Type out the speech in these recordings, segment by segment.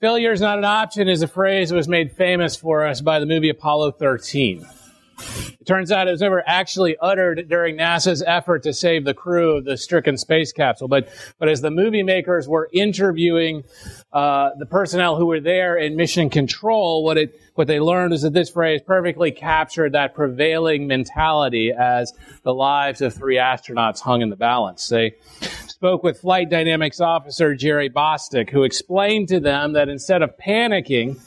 Failure is not an option is a phrase that was made famous for us by the movie Apollo 13. It turns out it was never actually uttered during NASA's effort to save the crew of the stricken space capsule. But, but as the movie makers were interviewing uh, the personnel who were there in mission control, what it what they learned is that this phrase perfectly captured that prevailing mentality as the lives of three astronauts hung in the balance. They spoke with flight dynamics officer Jerry Bostick, who explained to them that instead of panicking,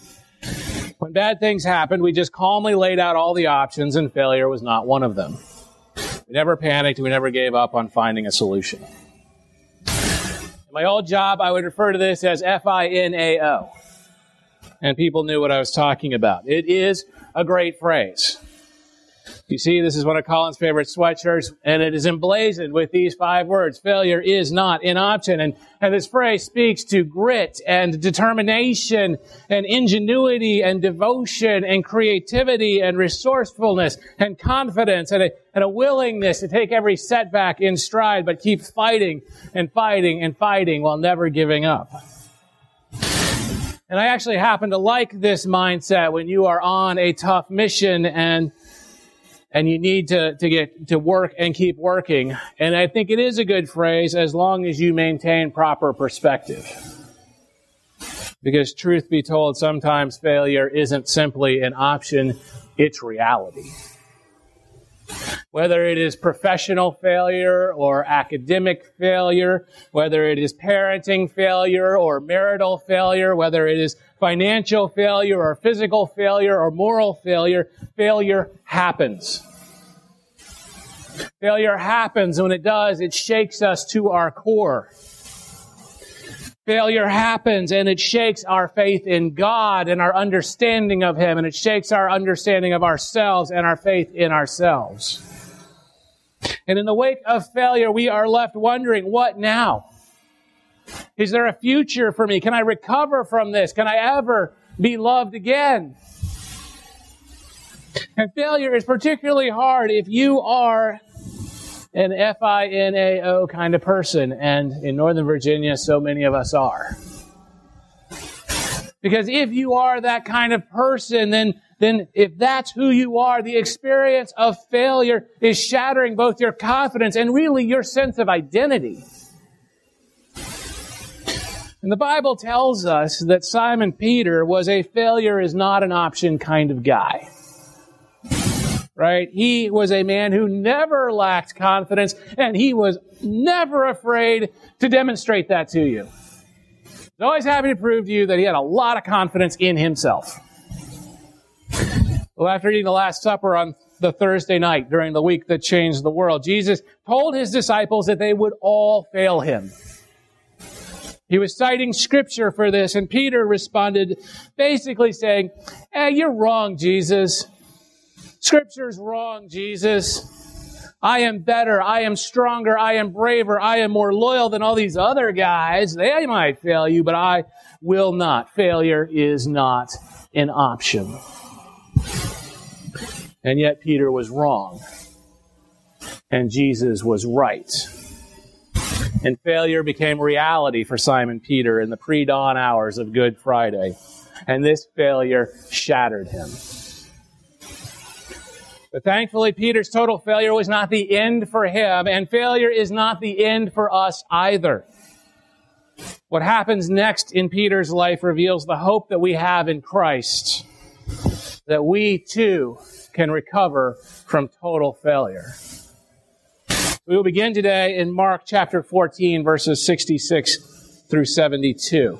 when bad things happened, we just calmly laid out all the options, and failure was not one of them. We never panicked, we never gave up on finding a solution. In my old job, I would refer to this as FINAO. And people knew what I was talking about. It is a great phrase. You see, this is one of Colin's favorite sweatshirts, and it is emblazoned with these five words. Failure is not an option. And, and this phrase speaks to grit and determination and ingenuity and devotion and creativity and resourcefulness and confidence and a, and a willingness to take every setback in stride, but keep fighting and fighting and fighting while never giving up. And I actually happen to like this mindset when you are on a tough mission and and you need to, to get to work and keep working. And I think it is a good phrase as long as you maintain proper perspective. Because truth be told, sometimes failure isn't simply an option, it's reality. Whether it is professional failure or academic failure, whether it is parenting failure or marital failure, whether it is financial failure or physical failure or moral failure, failure happens. Failure happens, when it does, it shakes us to our core. Failure happens and it shakes our faith in God and our understanding of Him, and it shakes our understanding of ourselves and our faith in ourselves. And in the wake of failure, we are left wondering, what now? Is there a future for me? Can I recover from this? Can I ever be loved again? And failure is particularly hard if you are an F-I-N-A-O kind of person. And in Northern Virginia, so many of us are. Because if you are that kind of person, then, then if that's who you are, the experience of failure is shattering both your confidence and really your sense of identity. And the Bible tells us that Simon Peter was a failure is not an option kind of guy. Right? He was a man who never lacked confidence and he was never afraid to demonstrate that to you. He's always happy to prove to you that he had a lot of confidence in himself. Well, after eating the Last Supper on the Thursday night during the week that changed the world, Jesus told his disciples that they would all fail him. He was citing scripture for this, and Peter responded basically saying, Hey, you're wrong, Jesus. Scripture's wrong, Jesus. I am better. I am stronger. I am braver. I am more loyal than all these other guys. They might fail you, but I will not. Failure is not an option. And yet Peter was wrong. And Jesus was right and failure became reality for Simon Peter in the pre dawn hours of Good Friday. And this failure shattered him. But thankfully, Peter's total failure was not the end for him, and failure is not the end for us either. What happens next in Peter's life reveals the hope that we have in Christ, that we too can recover from total failure. We will begin today in Mark chapter 14, verses 66 through 72.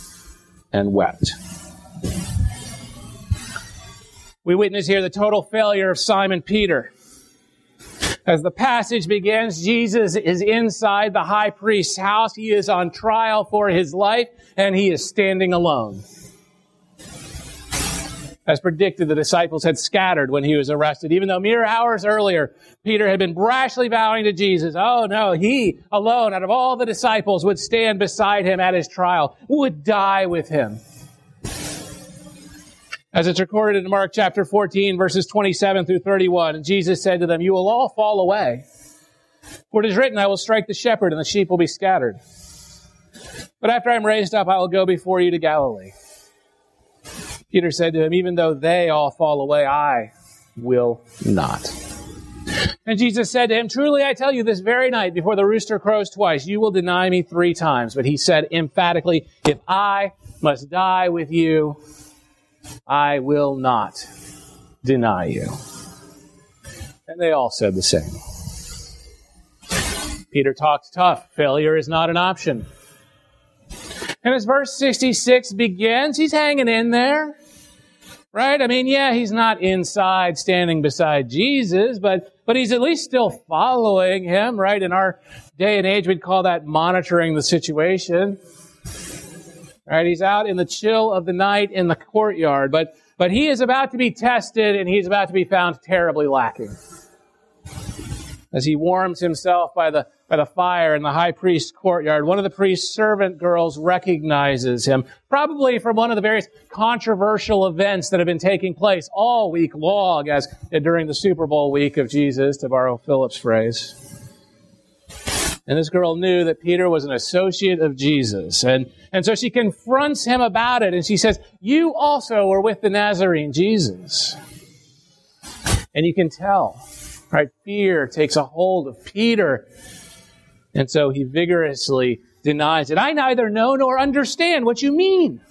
and wept. We witness here the total failure of Simon Peter. As the passage begins, Jesus is inside the high priest's house. He is on trial for his life, and he is standing alone. As predicted, the disciples had scattered when he was arrested, even though mere hours earlier, Peter had been brashly vowing to Jesus, oh no, he alone out of all the disciples would stand beside him at his trial, would die with him. As it's recorded in Mark chapter 14, verses 27 through 31, and Jesus said to them, You will all fall away. For it is written, I will strike the shepherd, and the sheep will be scattered. But after I am raised up, I will go before you to Galilee. Peter said to him, Even though they all fall away, I will not. And Jesus said to him, Truly I tell you, this very night, before the rooster crows twice, you will deny me three times. But he said emphatically, If I must die with you, I will not deny you. And they all said the same. Peter talks tough. Failure is not an option. And as verse 66 begins, he's hanging in there. Right? I mean, yeah, he's not inside standing beside Jesus, but, but he's at least still following him, right? In our day and age, we'd call that monitoring the situation. Right? He's out in the chill of the night in the courtyard, but, but he is about to be tested and he's about to be found terribly lacking. As he warms himself by the, by the fire in the high priest's courtyard, one of the priest's servant girls recognizes him, probably from one of the various controversial events that have been taking place all week long as during the Super Bowl week of Jesus, to borrow Philip's phrase. And this girl knew that Peter was an associate of Jesus. And, and so she confronts him about it and she says, You also were with the Nazarene Jesus. And you can tell, right? Fear takes a hold of Peter. And so he vigorously denies it. I neither know nor understand what you mean.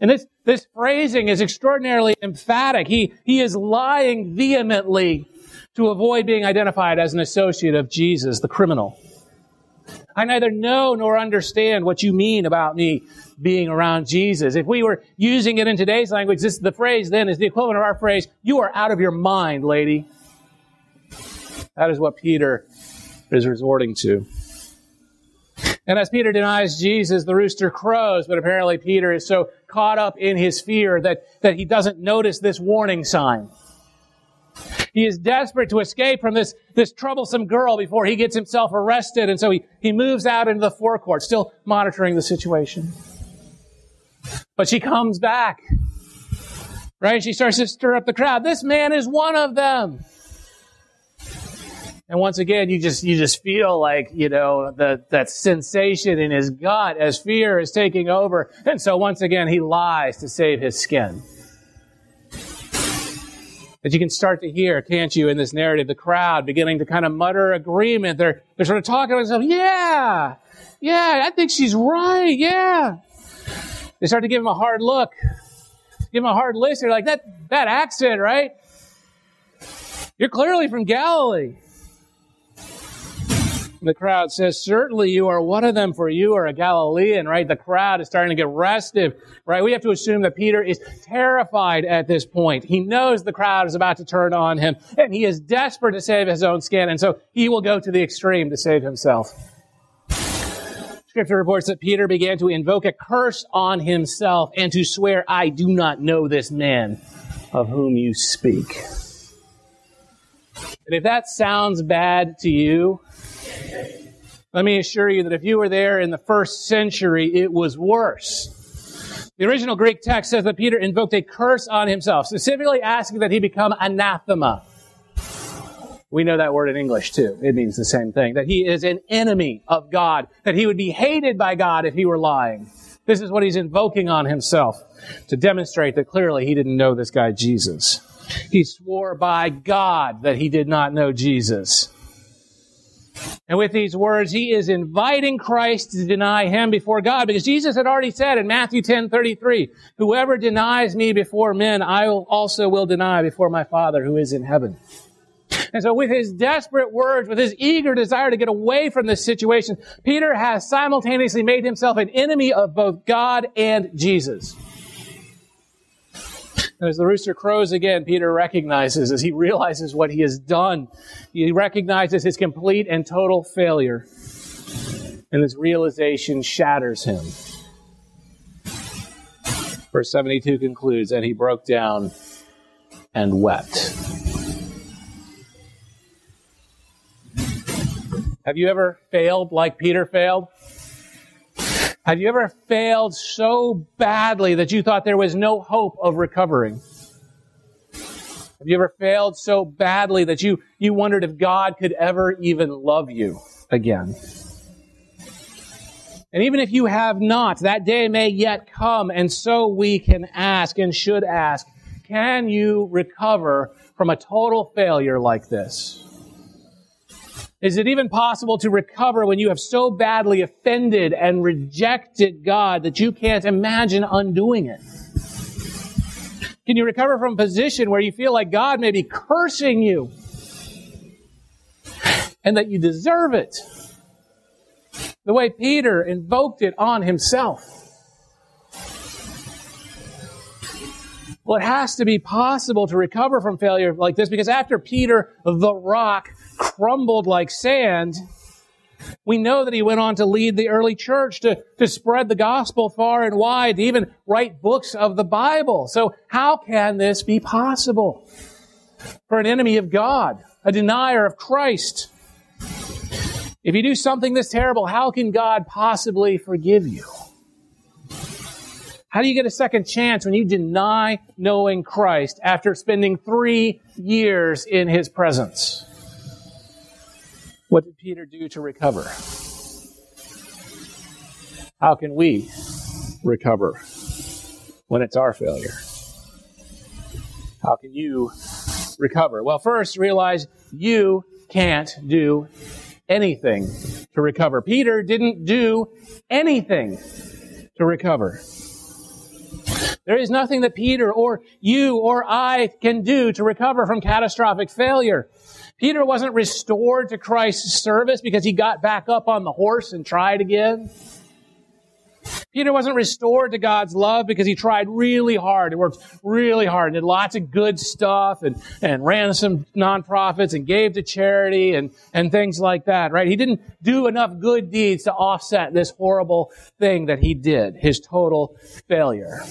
And this, this phrasing is extraordinarily emphatic. He, he is lying vehemently to avoid being identified as an associate of Jesus, the criminal. I neither know nor understand what you mean about me being around Jesus. If we were using it in today's language, this the phrase then is the equivalent of our phrase, you are out of your mind, lady. That is what Peter is resorting to. And as Peter denies Jesus, the rooster crows, but apparently Peter is so caught up in his fear that, that he doesn't notice this warning sign. He is desperate to escape from this, this troublesome girl before he gets himself arrested. And so he, he moves out into the forecourt, still monitoring the situation. But she comes back. Right? She starts to stir up the crowd. This man is one of them. And once again, you just, you just feel like, you know, the, that sensation in his gut as fear is taking over. And so once again, he lies to save his skin that you can start to hear, can't you, in this narrative, the crowd beginning to kind of mutter agreement. They're, they're sort of talking to themselves, yeah, yeah, I think she's right, yeah. They start to give him a hard look, give him a hard list. They're like, that, that accent, right? You're clearly from Galilee. The crowd says, certainly you are one of them for you are a Galilean, right? The crowd is starting to get restive, right? We have to assume that Peter is terrified at this point. He knows the crowd is about to turn on him and he is desperate to save his own skin. And so he will go to the extreme to save himself. Scripture reports that Peter began to invoke a curse on himself and to swear, I do not know this man of whom you speak. And if that sounds bad to you, let me assure you that if you were there in the first century, it was worse. The original Greek text says that Peter invoked a curse on himself, specifically asking that he become anathema. We know that word in English too. It means the same thing. That he is an enemy of God. That he would be hated by God if he were lying. This is what he's invoking on himself to demonstrate that clearly he didn't know this guy Jesus. He swore by God that he did not know Jesus. And with these words, he is inviting Christ to deny him before God because Jesus had already said in Matthew 10, 33, whoever denies me before men, I also will deny before my Father who is in heaven. And so with his desperate words, with his eager desire to get away from this situation, Peter has simultaneously made himself an enemy of both God and Jesus. And as the rooster crows again, Peter recognizes as he realizes what he has done. He recognizes his complete and total failure. And this realization shatters him. Verse 72 concludes, and he broke down and wept. Have you ever failed like Peter failed? Have you ever failed so badly that you thought there was no hope of recovering? Have you ever failed so badly that you, you wondered if God could ever even love you again? And even if you have not, that day may yet come, and so we can ask and should ask, can you recover from a total failure like this? Is it even possible to recover when you have so badly offended and rejected God that you can't imagine undoing it? Can you recover from a position where you feel like God may be cursing you and that you deserve it? The way Peter invoked it on himself. Well, it has to be possible to recover from failure like this because after Peter, the rock, crumbled like sand, we know that he went on to lead the early church to, to spread the gospel far and wide, to even write books of the Bible. So how can this be possible for an enemy of God, a denier of Christ? If you do something this terrible, how can God possibly forgive you? How do you get a second chance when you deny knowing Christ after spending three years in his presence? What did Peter do to recover? How can we recover when it's our failure? How can you recover? Well, first, realize you can't do anything to recover. Peter didn't do anything to recover. There is nothing that Peter or you or I can do to recover from catastrophic failure. Peter wasn't restored to Christ's service because he got back up on the horse and tried again. Peter wasn't restored to God's love because he tried really hard and worked really hard and did lots of good stuff and, and ran some nonprofits and gave to charity and, and things like that, right? He didn't do enough good deeds to offset this horrible thing that he did, his total failure.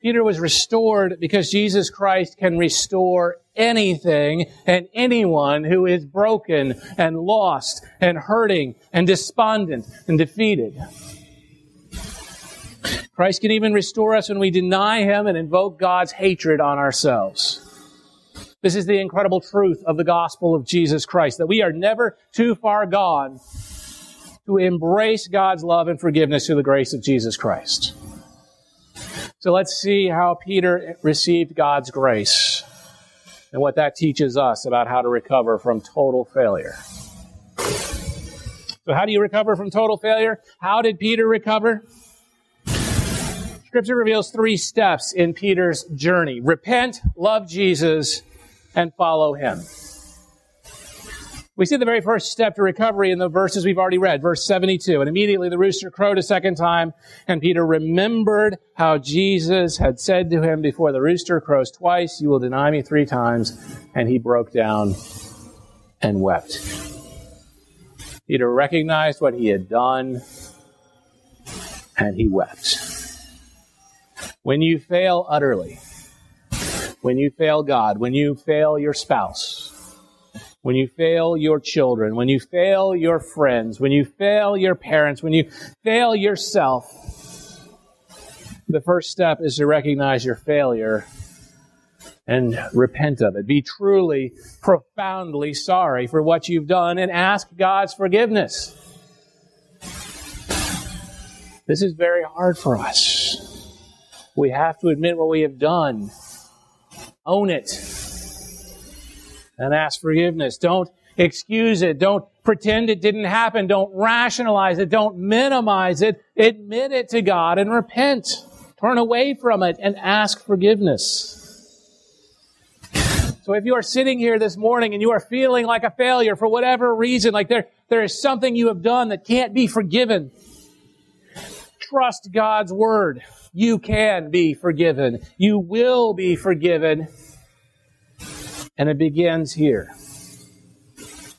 Peter was restored because Jesus Christ can restore anything and anyone who is broken and lost and hurting and despondent and defeated. Christ can even restore us when we deny Him and invoke God's hatred on ourselves. This is the incredible truth of the gospel of Jesus Christ, that we are never too far gone to embrace God's love and forgiveness through the grace of Jesus Christ. So let's see how Peter received God's grace and what that teaches us about how to recover from total failure. So, how do you recover from total failure? How did Peter recover? Scripture reveals three steps in Peter's journey repent, love Jesus, and follow him. We see the very first step to recovery in the verses we've already read, verse 72. And immediately the rooster crowed a second time, and Peter remembered how Jesus had said to him before the rooster crows twice, you will deny me three times. And he broke down and wept. Peter recognized what he had done, and he wept. When you fail utterly, when you fail God, when you fail your spouse, when you fail your children, when you fail your friends, when you fail your parents, when you fail yourself, the first step is to recognize your failure and repent of it. Be truly, profoundly sorry for what you've done and ask God's forgiveness. This is very hard for us. We have to admit what we have done, own it, and ask forgiveness. Don't excuse it. Don't pretend it didn't happen. Don't rationalize it. Don't minimize it. Admit it to God and repent. Turn away from it and ask forgiveness. So if you are sitting here this morning and you are feeling like a failure for whatever reason, like there, there is something you have done that can't be forgiven, trust God's word. You can be forgiven. You will be forgiven. And it begins here.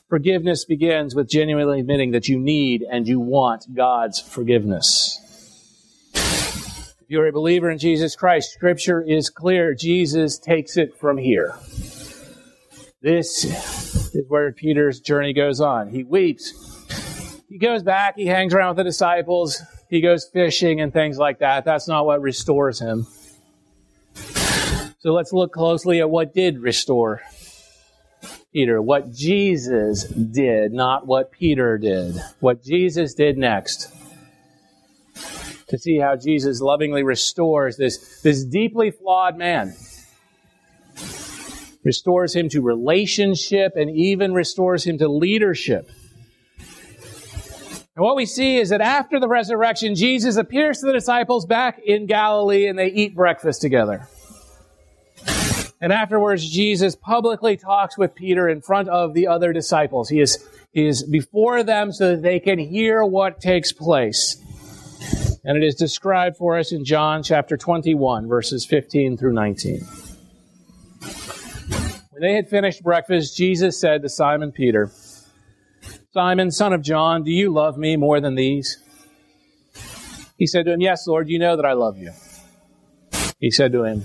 Forgiveness begins with genuinely admitting that you need and you want God's forgiveness. If you're a believer in Jesus Christ, Scripture is clear. Jesus takes it from here. This is where Peter's journey goes on. He weeps. He goes back, he hangs around with the disciples, he goes fishing and things like that. That's not what restores him. So let's look closely at what did restore Peter, what Jesus did, not what Peter did. What Jesus did next. To see how Jesus lovingly restores this, this deeply flawed man. Restores him to relationship and even restores him to leadership. And what we see is that after the resurrection, Jesus appears to the disciples back in Galilee and they eat breakfast together. And afterwards, Jesus publicly talks with Peter in front of the other disciples. He is, he is before them so that they can hear what takes place. And it is described for us in John chapter 21, verses 15 through 19. When they had finished breakfast, Jesus said to Simon Peter, Simon, son of John, do you love me more than these? He said to him, Yes, Lord, you know that I love you. He said to him,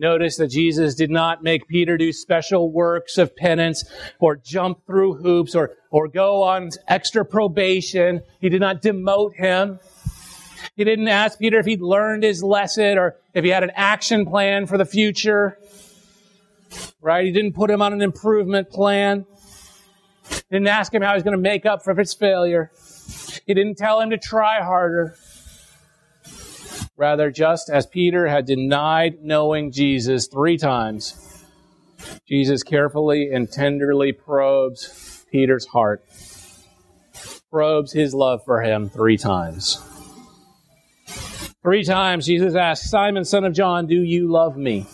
Notice that Jesus did not make Peter do special works of penance or jump through hoops or, or go on extra probation. He did not demote him. He didn't ask Peter if he'd learned his lesson or if he had an action plan for the future. Right? He didn't put him on an improvement plan. He didn't ask him how he's going to make up for his failure. He didn't tell him to try harder. Rather, just as Peter had denied knowing Jesus three times, Jesus carefully and tenderly probes Peter's heart, probes his love for him three times. Three times Jesus asks, Simon, son of John, do you love me?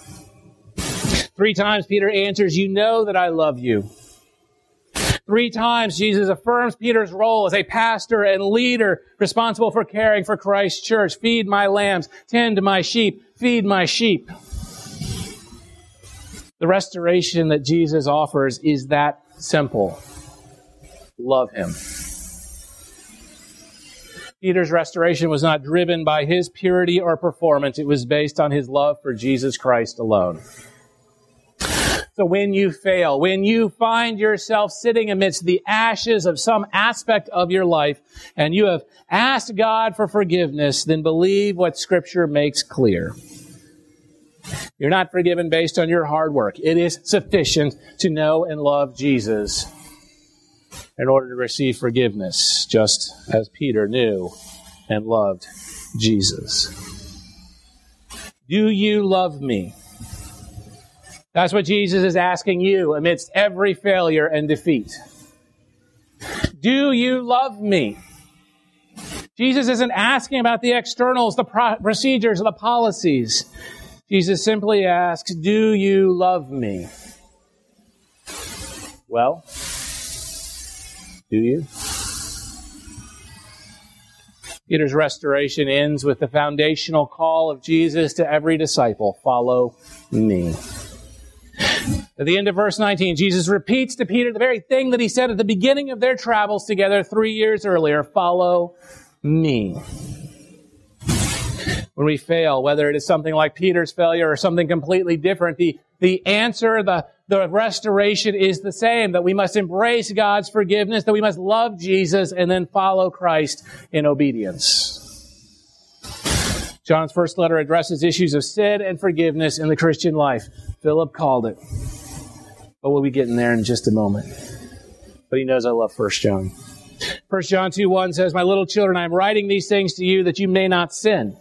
Three times Peter answers, You know that I love you. Three times Jesus affirms Peter's role as a pastor and leader responsible for caring for Christ's church. Feed my lambs, tend my sheep, feed my sheep. The restoration that Jesus offers is that simple. Love him. Peter's restoration was not driven by his purity or performance. It was based on his love for Jesus Christ alone. So when you fail, when you find yourself sitting amidst the ashes of some aspect of your life and you have asked God for forgiveness, then believe what scripture makes clear. You're not forgiven based on your hard work. It is sufficient to know and love Jesus in order to receive forgiveness, just as Peter knew and loved Jesus. Do you love me? That's what Jesus is asking you amidst every failure and defeat. Do you love me? Jesus isn't asking about the externals, the pro- procedures, the policies. Jesus simply asks, Do you love me? Well, do you? Peter's restoration ends with the foundational call of Jesus to every disciple follow me. At the end of verse 19, Jesus repeats to Peter the very thing that he said at the beginning of their travels together three years earlier follow me. When we fail, whether it is something like Peter's failure or something completely different, the, the answer, the, the restoration is the same, that we must embrace God's forgiveness, that we must love Jesus and then follow Christ in obedience. John's first letter addresses issues of sin and forgiveness in the Christian life. Philip called it. But we'll be getting there in just a moment. But he knows I love First John. 1 John 2 1 says, My little children, I am writing these things to you that you may not sin.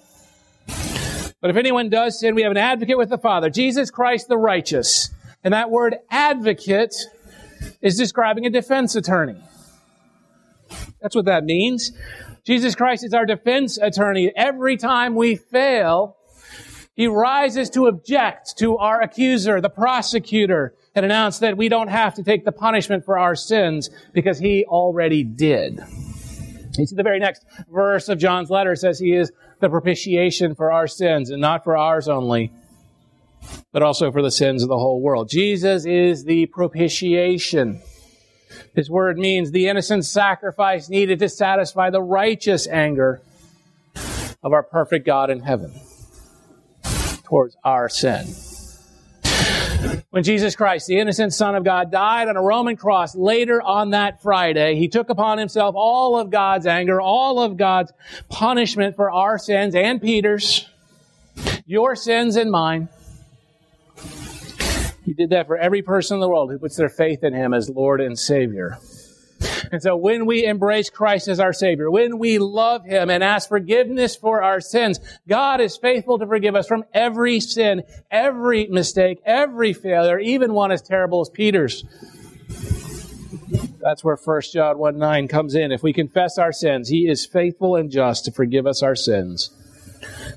But if anyone does sin, we have an advocate with the Father, Jesus Christ the righteous. And that word advocate is describing a defense attorney. That's what that means. Jesus Christ is our defense attorney. Every time we fail, he rises to object to our accuser, the prosecutor, and announced that we don't have to take the punishment for our sins because he already did. You see, the very next verse of John's letter says he is the propitiation for our sins, and not for ours only, but also for the sins of the whole world. Jesus is the propitiation. His word means the innocent sacrifice needed to satisfy the righteous anger of our perfect God in heaven towards our sin. When Jesus Christ, the innocent Son of God, died on a Roman cross later on that Friday, he took upon himself all of God's anger, all of God's punishment for our sins and Peter's, your sins and mine. He did that for every person in the world who puts their faith in him as Lord and Savior. And so when we embrace Christ as our Savior, when we love Him and ask forgiveness for our sins, God is faithful to forgive us from every sin, every mistake, every failure, even one as terrible as Peter's. That's where 1 John 1 9 comes in. If we confess our sins, He is faithful and just to forgive us our sins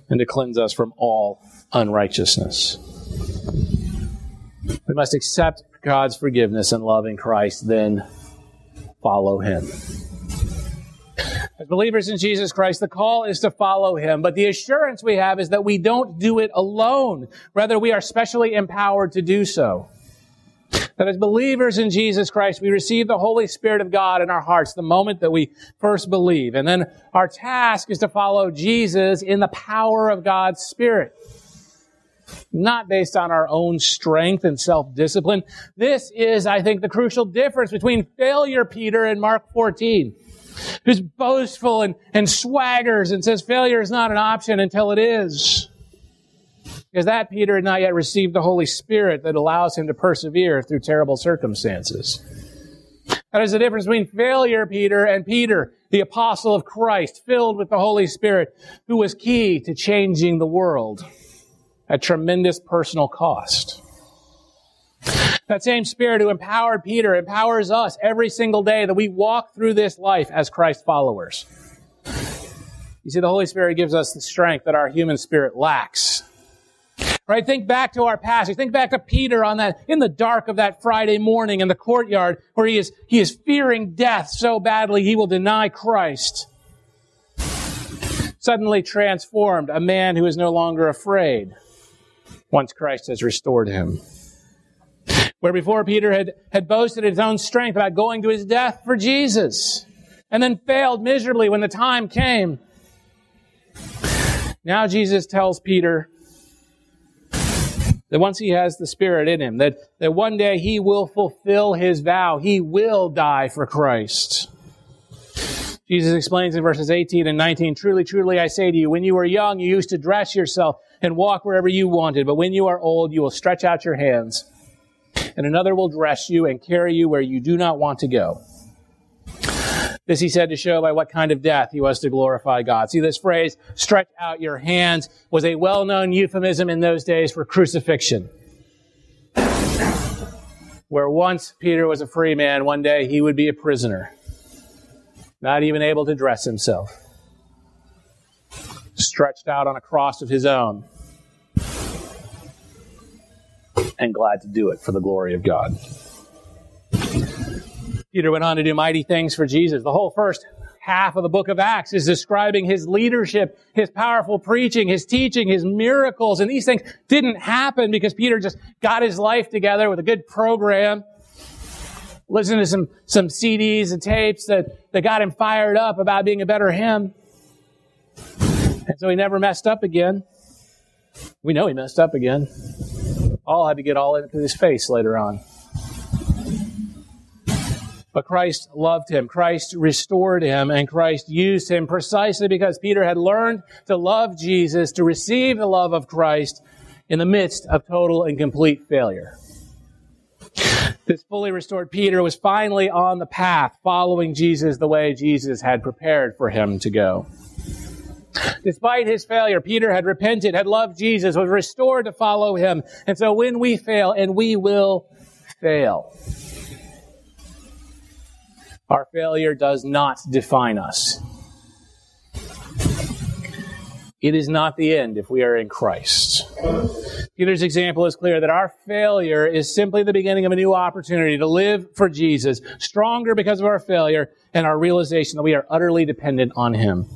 and to cleanse us from all unrighteousness. We must accept God's forgiveness and love in Christ, then follow him. As believers in Jesus Christ, the call is to follow him, but the assurance we have is that we don't do it alone. Rather, we are specially empowered to do so. That as believers in Jesus Christ, we receive the Holy Spirit of God in our hearts the moment that we first believe. And then our task is to follow Jesus in the power of God's Spirit not based on our own strength and self-discipline. This is, I think, the crucial difference between failure Peter and Mark 14, who's boastful and, and swaggers and says failure is not an option until it is. Because that Peter had not yet received the Holy Spirit that allows him to persevere through terrible circumstances. That is the difference between failure Peter and Peter, the apostle of Christ, filled with the Holy Spirit, who was key to changing the world at tremendous personal cost. That same Spirit who empowered Peter empowers us every single day that we walk through this life as Christ followers. You see, the Holy Spirit gives us the strength that our human spirit lacks. Right? Think back to our passage. Think back to Peter on that, in the dark of that Friday morning in the courtyard where he is, he is fearing death so badly he will deny Christ. Suddenly transformed, a man who is no longer afraid once Christ has restored him. Where before Peter had, had boasted his own strength about going to his death for Jesus and then failed miserably when the time came. Now Jesus tells Peter that once he has the Spirit in him, that, that one day he will fulfill his vow. He will die for Christ. Jesus explains in verses 18 and 19, Truly, truly, I say to you, when you were young, you used to dress yourself and walk wherever you wanted. But when you are old, you will stretch out your hands, and another will dress you and carry you where you do not want to go. This he said to show by what kind of death he was to glorify God. See, this phrase, stretch out your hands, was a well-known euphemism in those days for crucifixion. Where once Peter was a free man, one day he would be a prisoner, not even able to dress himself stretched out on a cross of his own and glad to do it for the glory of God. Peter went on to do mighty things for Jesus. The whole first half of the book of Acts is describing his leadership, his powerful preaching, his teaching, his miracles, and these things didn't happen because Peter just got his life together with a good program, listened to some, some CDs and tapes that, that got him fired up about being a better him. So he never messed up again. We know he messed up again. Paul had to get all into his face later on. But Christ loved him. Christ restored him and Christ used him precisely because Peter had learned to love Jesus, to receive the love of Christ in the midst of total and complete failure. This fully restored Peter was finally on the path following Jesus the way Jesus had prepared for him to go. Despite his failure, Peter had repented, had loved Jesus, was restored to follow him. And so when we fail, and we will fail, our failure does not define us. It is not the end if we are in Christ. Peter's example is clear that our failure is simply the beginning of a new opportunity to live for Jesus, stronger because of our failure and our realization that we are utterly dependent on Him.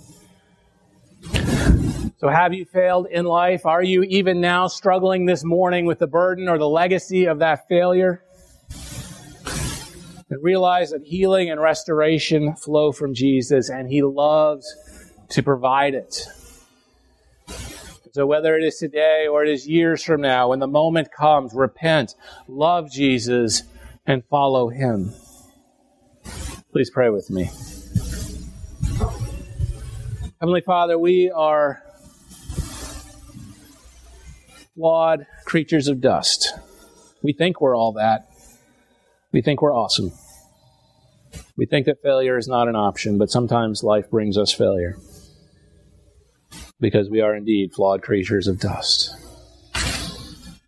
So have you failed in life? Are you even now struggling this morning with the burden or the legacy of that failure? And realize that healing and restoration flow from Jesus and He loves to provide it. So whether it is today or it is years from now, when the moment comes, repent, love Jesus, and follow Him. Please pray with me. Heavenly Father, we are flawed creatures of dust. We think we're all that. We think we're awesome. We think that failure is not an option, but sometimes life brings us failure because we are indeed flawed creatures of dust.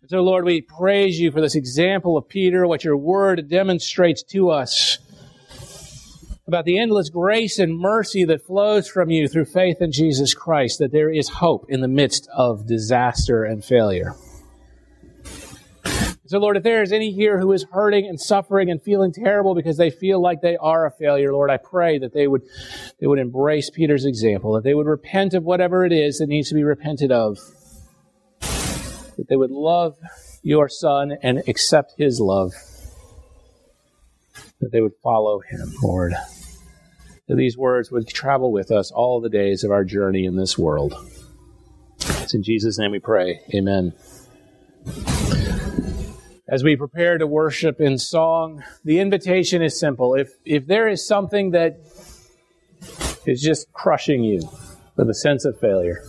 so, Lord, we praise you for this example of Peter, what your word demonstrates to us about the endless grace and mercy that flows from you through faith in Jesus Christ, that there is hope in the midst of disaster and failure. So, Lord, if there is any here who is hurting and suffering and feeling terrible because they feel like they are a failure, Lord, I pray that they would, they would embrace Peter's example, that they would repent of whatever it is that needs to be repented of, that they would love your Son and accept his love, that they would follow him, Lord that these words would travel with us all the days of our journey in this world. It's in Jesus' name we pray. Amen. As we prepare to worship in song, the invitation is simple. If, if there is something that is just crushing you with a sense of failure,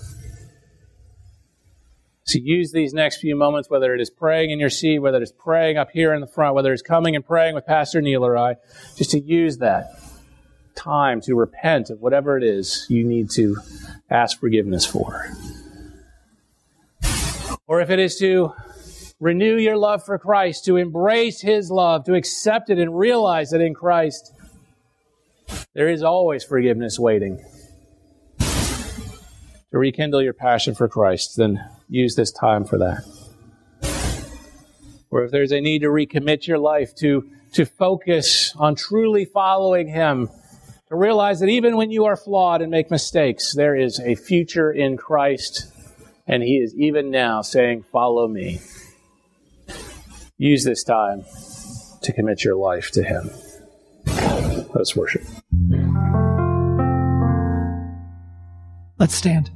to use these next few moments, whether it is praying in your seat, whether it is praying up here in the front, whether it's coming and praying with Pastor Neil or I, just to use that time to repent of whatever it is you need to ask forgiveness for. Or if it is to renew your love for Christ, to embrace His love, to accept it and realize that in Christ there is always forgiveness waiting. To rekindle your passion for Christ, then use this time for that. Or if there's a need to recommit your life to, to focus on truly following Him to realize that even when you are flawed and make mistakes, there is a future in Christ, and He is even now saying, Follow me. Use this time to commit your life to Him. Let's worship. Let's stand.